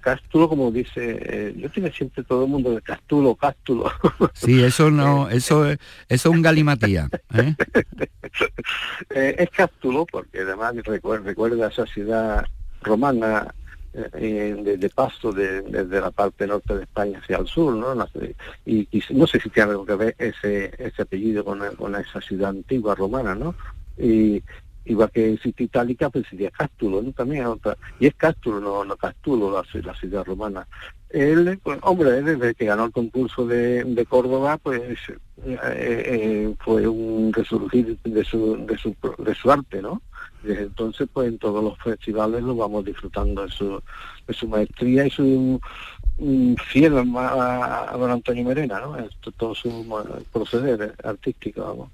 Cástulo, como dice, yo tiene siempre todo el mundo de Cástulo, Cástulo. [laughs] Sí, eso no, eso es, eso es un galimatía. [laughs] es Cástulo porque además recuerda, recuerda esa ciudad romana eh, de, paso desde la parte norte de España hacia el sur, ¿no? Y, no sé si tiene algo que ver ese, ese apellido con, con esa ciudad antigua romana, ¿no? Y, igual que existe Itálica, pues sería Cástulo, ¿no? También y es Cástulo, no, no Cástulo, la, la ciudad romana. Él, pues, hombre, desde que ganó el concurso de, de Córdoba, pues eh, eh, fue un resurgir de su, de su, de su arte, ¿no? Desde entonces, pues en todos los festivales lo vamos disfrutando de su, de su maestría y su fiel a, don Antonio Merena, ¿no? todo su proceder artístico, vamos.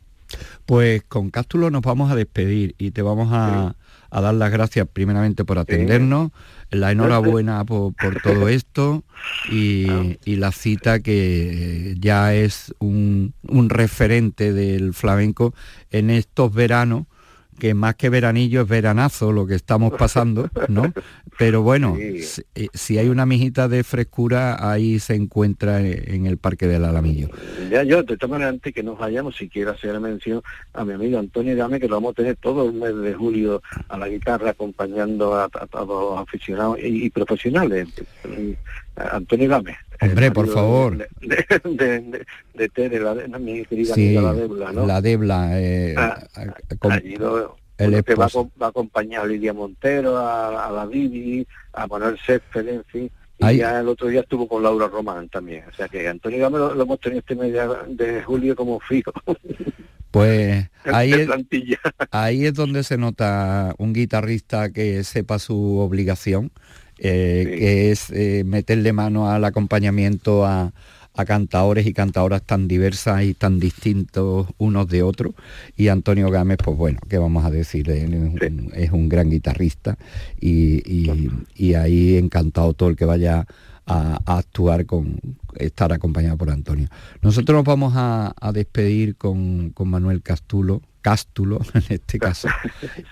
Pues con Cástulo nos vamos a despedir y te vamos a, dar las gracias primeramente por atendernos, la enhorabuena [laughs] por, todo esto y, y, la cita que ya es un, un referente del flamenco en estos veranos que más que veranillo es veranazo lo que estamos pasando, ¿no? Pero bueno, eh, si, hay una mijita de frescura, ahí se encuentra en el Parque del Alamillo. Ya yo, de todas maneras, antes que nos vayamos, si quiero hacer mención a mi amigo Antonio Dame, que lo vamos a tener todo el mes de julio a la guitarra, acompañando a, todos los aficionados y, profesionales. Antonio Dame. Hombre, por favor. De, de, Tere, la, mi querida amiga La Debla, ¿no? La Debla. Eh, ah, el que va, va, a acompañar a Lidia Montero, a, la Vivi, a Manuel Césped, en fin. Y ya el otro día estuvo con Laura Román también. O sea que Antonio Dame lo, hemos tenido este mes de julio como fijo. [laughs] Pues [laughs] ahí es, ahí es donde se nota un guitarrista que sepa su obligación eh, que es eh, meterle mano al acompañamiento a, a cantadores y cantadoras tan diversas y tan distintos unos de otros. Y Antonio Gámez, pues bueno, ¿qué vamos a decir? Es un, gran guitarrista y, ahí encantado todo el que vaya a, actuar con estar acompañado por Antonio. Nosotros nos vamos a, despedir con, con Manuel Castulo, Cástulo [laughs] en este caso.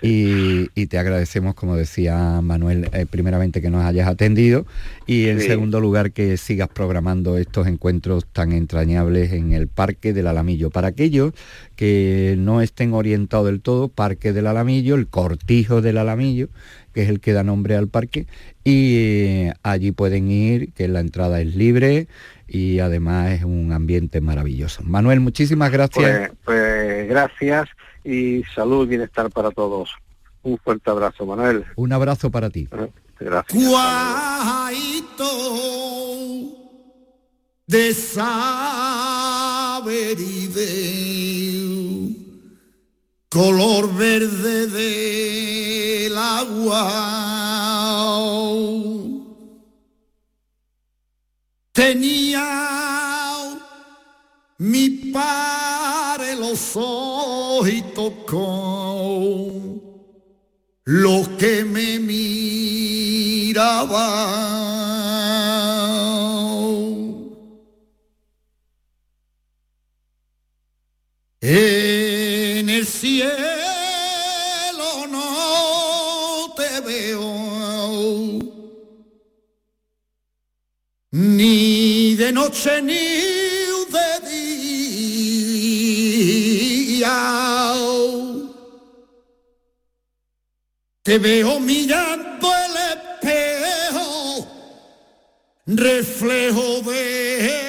Y, te agradecemos, como decía Manuel, eh, primeramente que nos hayas atendido y en segundo lugar que sigas programando estos encuentros tan entrañables en el Parque del Alamillo. Para aquellos que no estén orientados del todo, Parque del Alamillo, el cortijo del Alamillo, que es el que da nombre al parque, y eh, allí pueden ir, que la entrada es libre y además es un ambiente maravilloso. Manuel, muchísimas gracias. Pues, pues gracias y salud y bienestar para todos. Un fuerte abrazo, Manuel. Un abrazo para ti. Gracias. de saber color verde del agua. Tenía mi padre los y tocó lo que me miraba. Ni de noche ni de día. Te veo mirando el espejo, reflejo de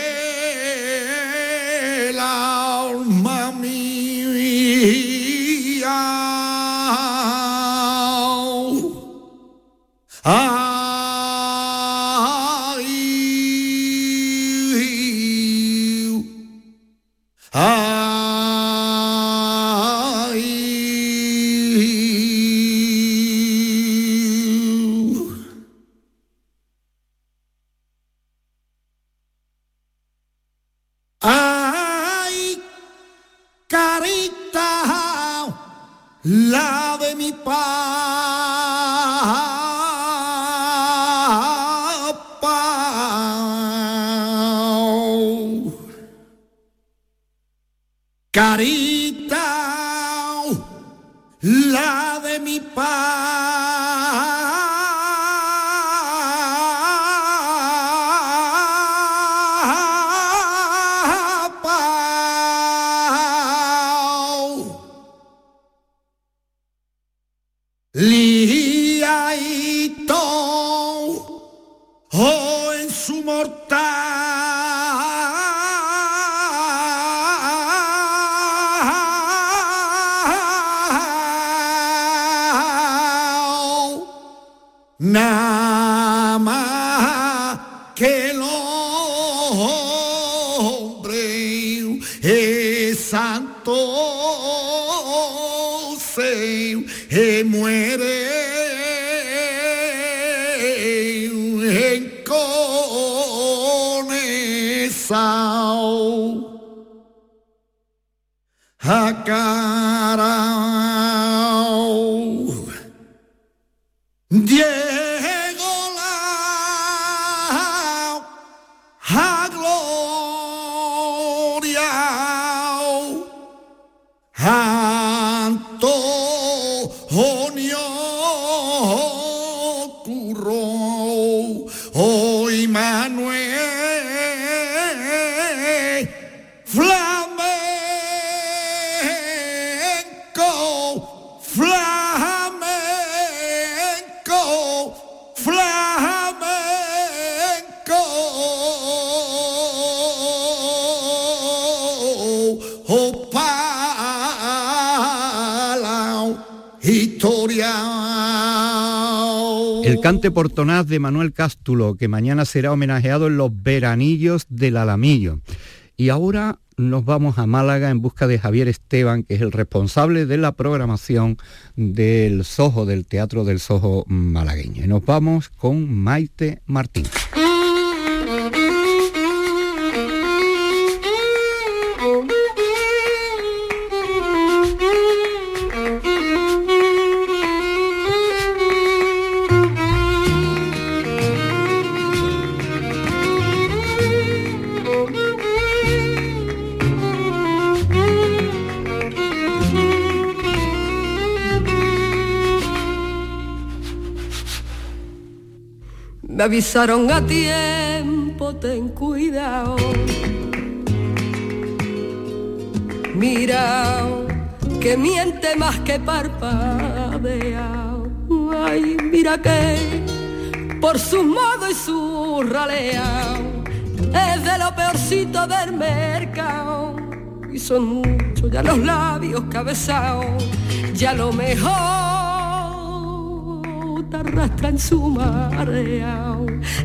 esa a cara. Diego El cante portonaz de Manuel Cástulo, que mañana será homenajeado en los veranillos del Alamillo. Y ahora nos vamos a Málaga en busca de Javier Esteban, que es el responsable de la programación del Sojo, del Teatro del Sojo malagueño. Y nos vamos con Maite Martín. Me avisaron a tiempo, ten cuidado. Mira, que miente más que parpadea. Ay, mira que por su modo y su ralea es de lo peorcito del mercado. Y son muchos ya los labios cabezados, ya lo mejor arrastra en su marea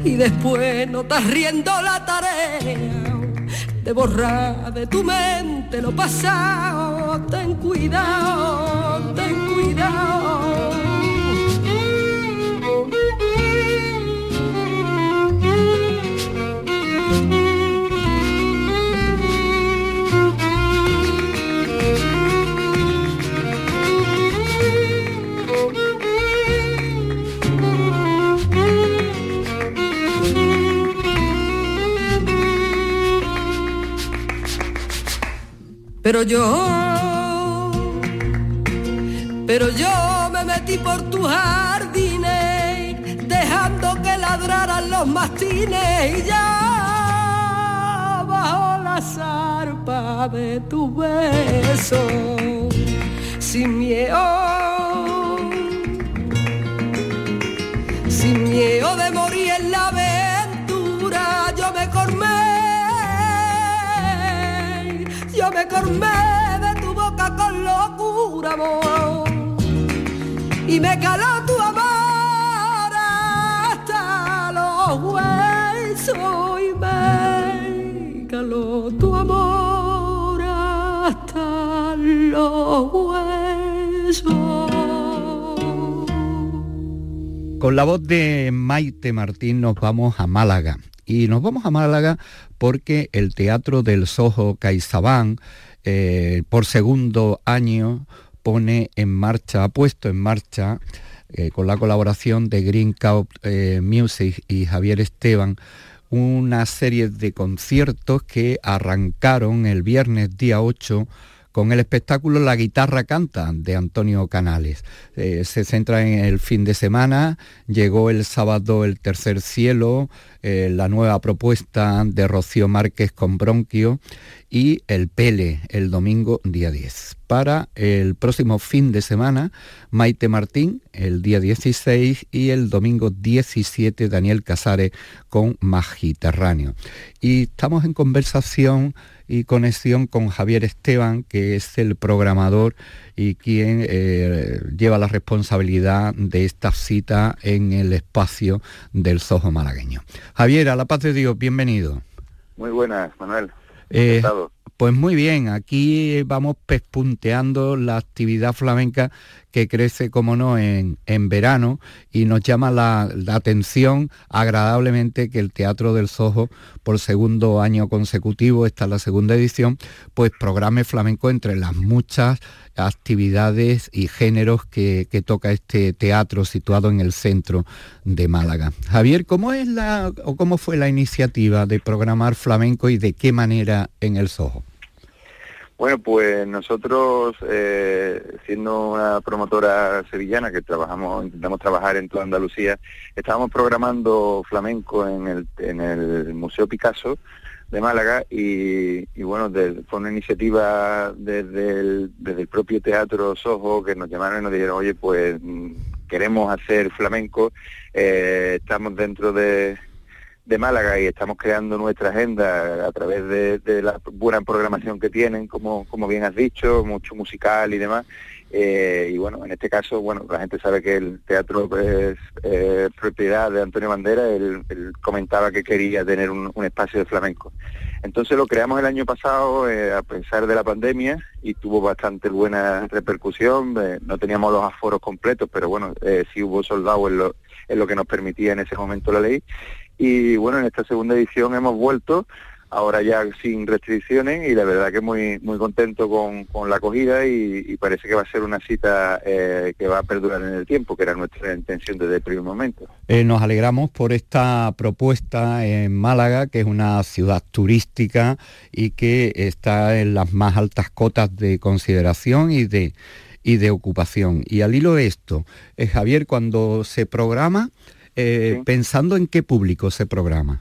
y después no estás riendo la tarea de borrar de tu mente lo pasado. Ten cuidado. Pero yo, pero yo me metí por tus jardines, dejando que ladraran los mastines y ya bajo la zarpa de tu beso, sin miedo, sin miedo de morir en la me cormé de tu boca con locura, amor, y me caló tu amor hasta los huesos y me caló tu amor hasta los huesos. Con la voz de Maite Martín nos vamos a Málaga. Y nos vamos a Málaga porque el Teatro del Soho Caizabán, eh, por segundo año, pone en marcha, ha puesto en marcha eh, con la colaboración de Green Cow eh, Music y Javier Esteban, una serie de conciertos que arrancaron el viernes día 8 con el espectáculo La guitarra canta de Antonio Canales. Eh, se centra en el fin de semana, llegó el sábado El tercer cielo, eh, la nueva propuesta de Rocío Márquez con Bronquio y el Pele el domingo día 10. Para el próximo fin de semana, Maite Martín el día 16 y el domingo 17 Daniel Casares con Magiterráneo. Y estamos en conversación y conexión con Javier Esteban, que es el programador y quien eh, lleva la responsabilidad de esta cita en el espacio del Sojo malagueño. Javier, a la paz de Dios, bienvenido. Muy buenas, Manuel. Eh, pues muy bien, aquí vamos pespunteando la actividad flamenca que crece, como no, en, en verano y nos llama la, atención agradablemente que el Teatro del Sojo, por segundo año consecutivo, esta es la segunda edición, pues programe flamenco entre las muchas actividades y géneros que, que, toca este teatro situado en el centro de Málaga. Javier, ¿cómo es la o cómo fue la iniciativa de programar flamenco y de qué manera en el Soho? Bueno, pues nosotros, eh, siendo una promotora sevillana que trabajamos, intentamos trabajar en toda Andalucía, estábamos programando flamenco en el, en el Museo Picasso de Málaga y, bueno, fue una iniciativa desde el, desde el propio Teatro Sojo que nos llamaron y nos dijeron, oye, pues mm, queremos hacer flamenco, eh, estamos dentro de de Málaga y estamos creando nuestra agenda a través de, la buena programación que tienen, como, como bien has dicho, mucho musical y demás. Eh, y bueno, en este caso, bueno, la gente sabe que el teatro es eh, propiedad de Antonio Bandera, él, comentaba que quería tener un, espacio de flamenco. Entonces lo creamos el año pasado eh, a pesar de la pandemia y tuvo bastante buena repercusión, no teníamos los aforos completos, pero bueno, sí hubo soldados en lo, en lo que nos permitía en ese momento la ley y bueno, en esta segunda edición hemos vuelto, ahora ya sin restricciones y la verdad que muy muy contento con, la acogida y, parece que va a ser una cita eh, que va a perdurar en el tiempo, que era nuestra intención desde el primer momento. Eh, nos alegramos por esta propuesta en Málaga, que es una ciudad turística y que está en las más altas cotas de consideración y de, y de ocupación. Y al hilo de esto, eh, Javier, cuando se programa, eh, pensando en qué público se programa.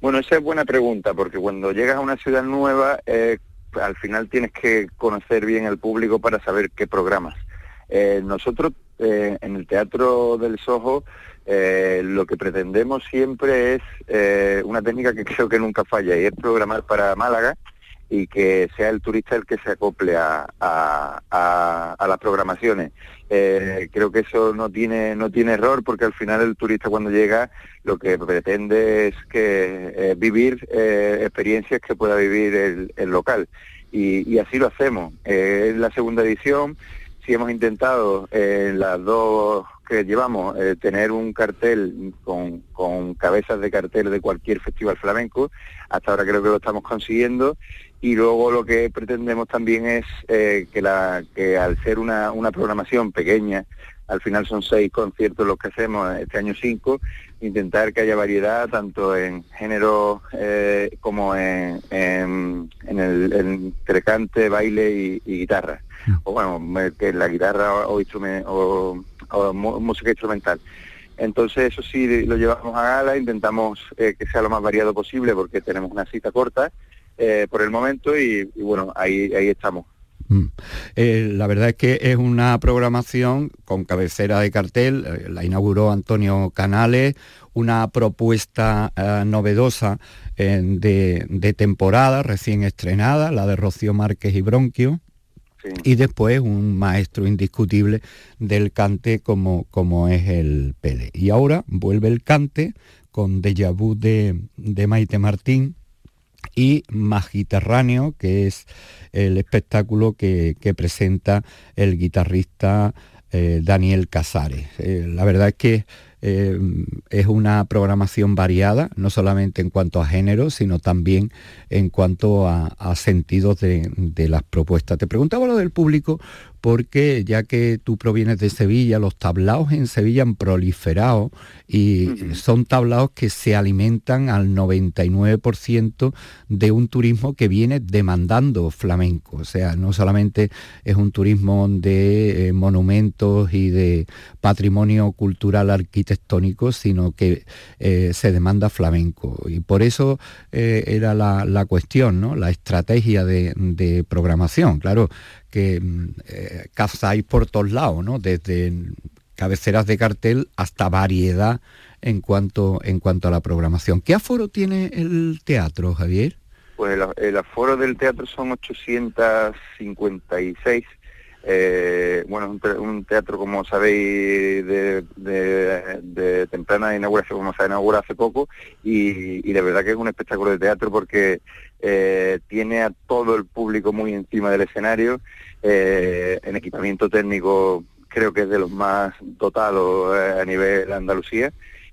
Bueno, esa es buena pregunta, porque cuando llegas a una ciudad nueva, eh, al final tienes que conocer bien el público para saber qué programas. Eh, nosotros en el Teatro del Soho lo que pretendemos siempre es una técnica que [laughs] creo que nunca falla y es programar para Málaga y que sea el turista el que se acople a, las programaciones. Eh, creo que eso no tiene no tiene error porque al final el turista cuando llega lo que pretende es que eh, vivir eh, experiencias que pueda vivir el, local y, así lo hacemos. es la segunda edición, hemos intentado en las dos que llevamos tener un cartel con, con cabezas de cartel de cualquier festival flamenco, hasta ahora creo que lo estamos consiguiendo. Y luego lo que pretendemos también es eh, que, la, que al ser una, una programación pequeña, al final son seis conciertos los que hacemos, este año cinco, intentar que haya variedad tanto en género eh, como en, en, el en baile y, guitarra. Mm. O bueno, que la guitarra o, o, o música instrumental. Entonces eso sí lo llevamos a gala, intentamos eh, que sea lo más variado posible porque tenemos una cita corta eh, por el momento y, bueno, ahí, ahí estamos. Mm. Eh, la verdad es que es una programación con cabecera de cartel, eh, la inauguró Antonio Canales, una propuesta novedosa de, temporada recién estrenada, la de Rocío Márquez y Bronquio, y después un maestro indiscutible del cante como, como es el Pele. Y ahora vuelve el cante con Deja Vu de, de Maite Martín, y Magiterráneo, que es el espectáculo que, presenta el guitarrista eh, Daniel Casares. Eh, la verdad es que eh, es una programación variada, no solamente en cuanto a género, sino también en cuanto a, sentidos de, las propuestas. Te preguntaba lo del público porque ya que tú provienes de Sevilla, los tablaos en Sevilla han proliferado y son tablaos que se alimentan al 99% de un turismo que viene demandando flamenco. O sea, no solamente es un turismo de eh, monumentos y de patrimonio cultural arquitectónico, sino que eh, se demanda flamenco. Y por eso eh, era la, cuestión, ¿no? la estrategia de, de programación. Claro, que mm, eh, cazáis por todos lados, ¿no? Desde cabeceras de cartel hasta variedad en cuanto, en cuanto a la programación. ¿Qué aforo tiene el teatro, Javier? Pues el, aforo del teatro son 856 eh, bueno, un, un, teatro, como sabéis, de, de, temprana inauguración, como se ha inaugurado hace poco, y, de verdad que es un espectáculo de teatro porque eh, tiene a todo el público muy encima del escenario, eh, en equipamiento técnico creo que es de los más dotados a nivel Andalucía,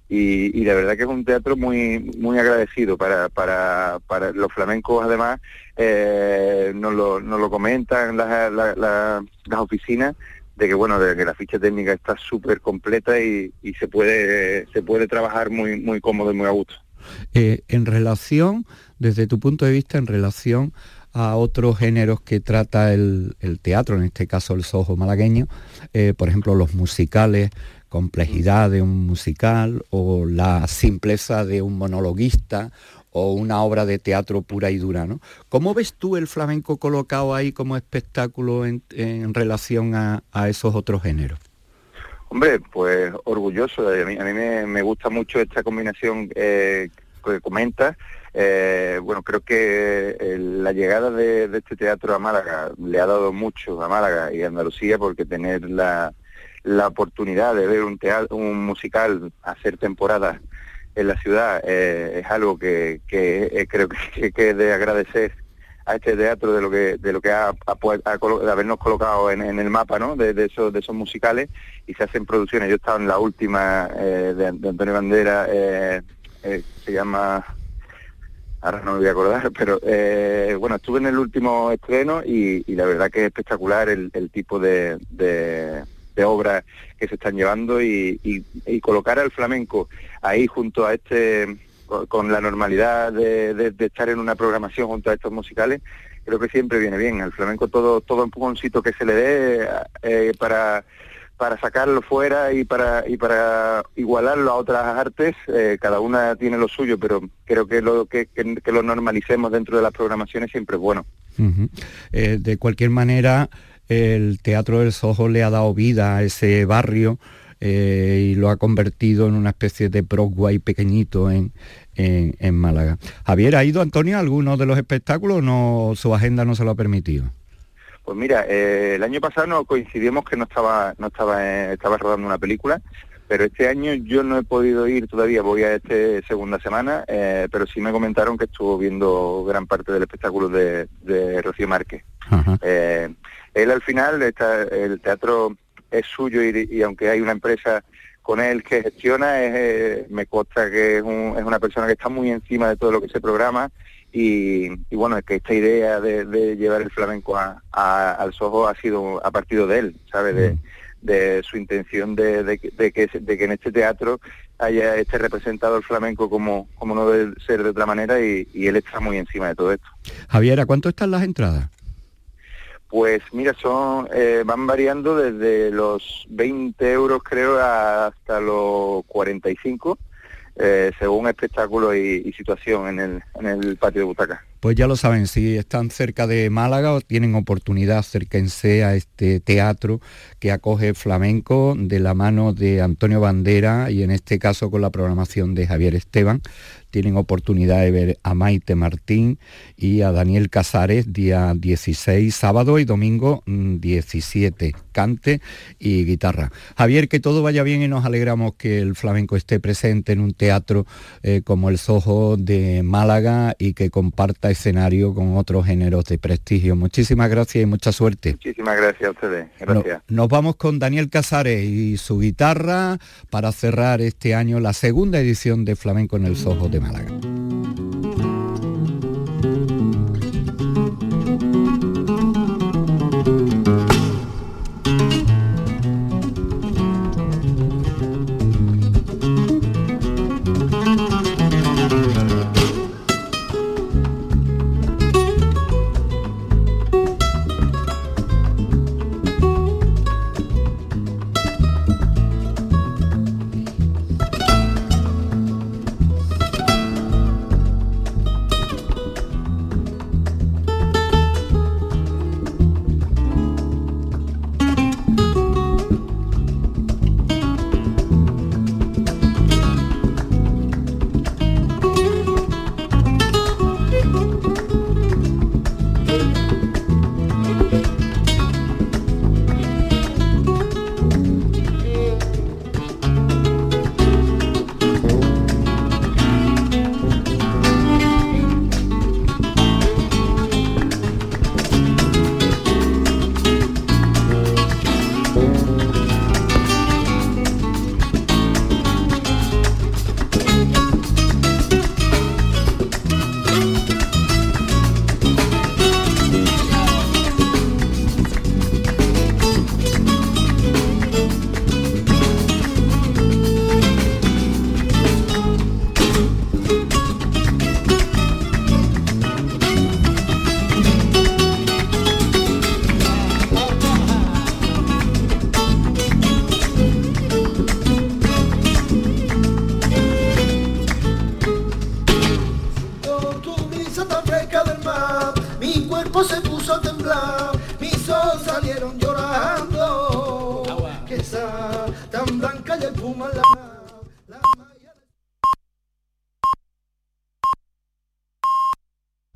y, la verdad que es un teatro muy muy agradecido para, para, para los flamencos además eh, nos, lo, nos lo comentan las, las, oficinas de que bueno de que la ficha técnica está súper completa y, y, se puede se puede trabajar muy muy cómodo y muy a gusto. Eh, en relación desde tu punto de vista en relación a otros géneros que trata el, el teatro en este caso el sojo malagueño eh, por ejemplo los musicales complejidad de un musical o la simpleza de un monologuista o una obra de teatro pura y dura. ¿no? ¿Cómo ves tú el flamenco colocado ahí como espectáculo en, relación a, esos otros géneros? Hombre, pues orgulloso. A mí, a mí me, gusta mucho esta combinación eh, que comentas. Eh, bueno, creo que eh, la llegada de, este teatro a Málaga le ha dado mucho a Málaga y a Andalucía porque tener la, la oportunidad de ver un teatro, un musical, hacer temporadas en la ciudad eh, es algo que, eh, creo que, que, de agradecer a este teatro de lo que de lo que ha, de habernos colocado en, el mapa ¿no? de, esos de esos musicales y se hacen producciones yo he estado en la última eh, de, Antonio Bandera se llama ahora no me voy a acordar [laughs] pero bueno estuve en el último estreno y, la verdad que es espectacular el, tipo de de obras que se están llevando y, colocar al flamenco ahí junto a este con la normalidad de, estar en una programación junto a estos musicales, creo que siempre viene bien. Al flamenco todo, todo empujoncito que se le dé eh, para, para sacarlo fuera y para, y para igualarlo a otras artes, eh, cada una tiene lo suyo, pero creo que lo, que, lo normalicemos dentro de las programaciones siempre es bueno. Eh, de cualquier manera, el Teatro del Soho le ha dado vida a ese barrio eh, y lo ha convertido en una especie de Broadway pequeñito en, en, Málaga. Javier, ¿ha ido Antonio a alguno de los espectáculos no su agenda no se lo ha permitido? Pues mira, eh, el año pasado no coincidimos que no estaba, no estaba, eh, estaba rodando una película, pero este año yo no he podido ir todavía, voy a esta segunda semana, pero sí me comentaron que estuvo viendo gran parte del espectáculo de, de Rocío Márquez. Él al final, está, el teatro es suyo y, aunque hay una empresa con él que gestiona, eh, me consta que es, una persona que está muy encima de todo lo que se programa y, bueno, es que esta idea de, llevar el flamenco a, al Soho ha sido a partir de él, ¿sabes? De, su intención de, que, de que en este teatro haya esté representado el flamenco como, como no debe ser de otra manera y, y él está muy encima de todo esto. Javier, ¿a cuánto están las entradas? Pues mira, son eh, van variando desde los 20 euros creo hasta los 45, eh, según espectáculo y, situación en el, en el patio de butaca. Pues ya lo saben, si están cerca de Málaga o tienen oportunidad, acérquense a este teatro que acoge flamenco de la mano de Antonio Bandera y en este caso con la programación de Javier Esteban tienen oportunidad de ver a Maite Martín y a Daniel Casares día 16, sábado y domingo 17, mm, cante y guitarra. Javier, que todo vaya bien y nos alegramos que el flamenco esté presente en un teatro eh, como el Soho de Málaga y que comparta escenario con otros géneros de prestigio. Muchísimas gracias y mucha suerte. Muchísimas gracias a ustedes. Gracias. nos vamos con Daniel Casares y su guitarra para cerrar este año la segunda edición de Flamenco en el Soho de Málaga.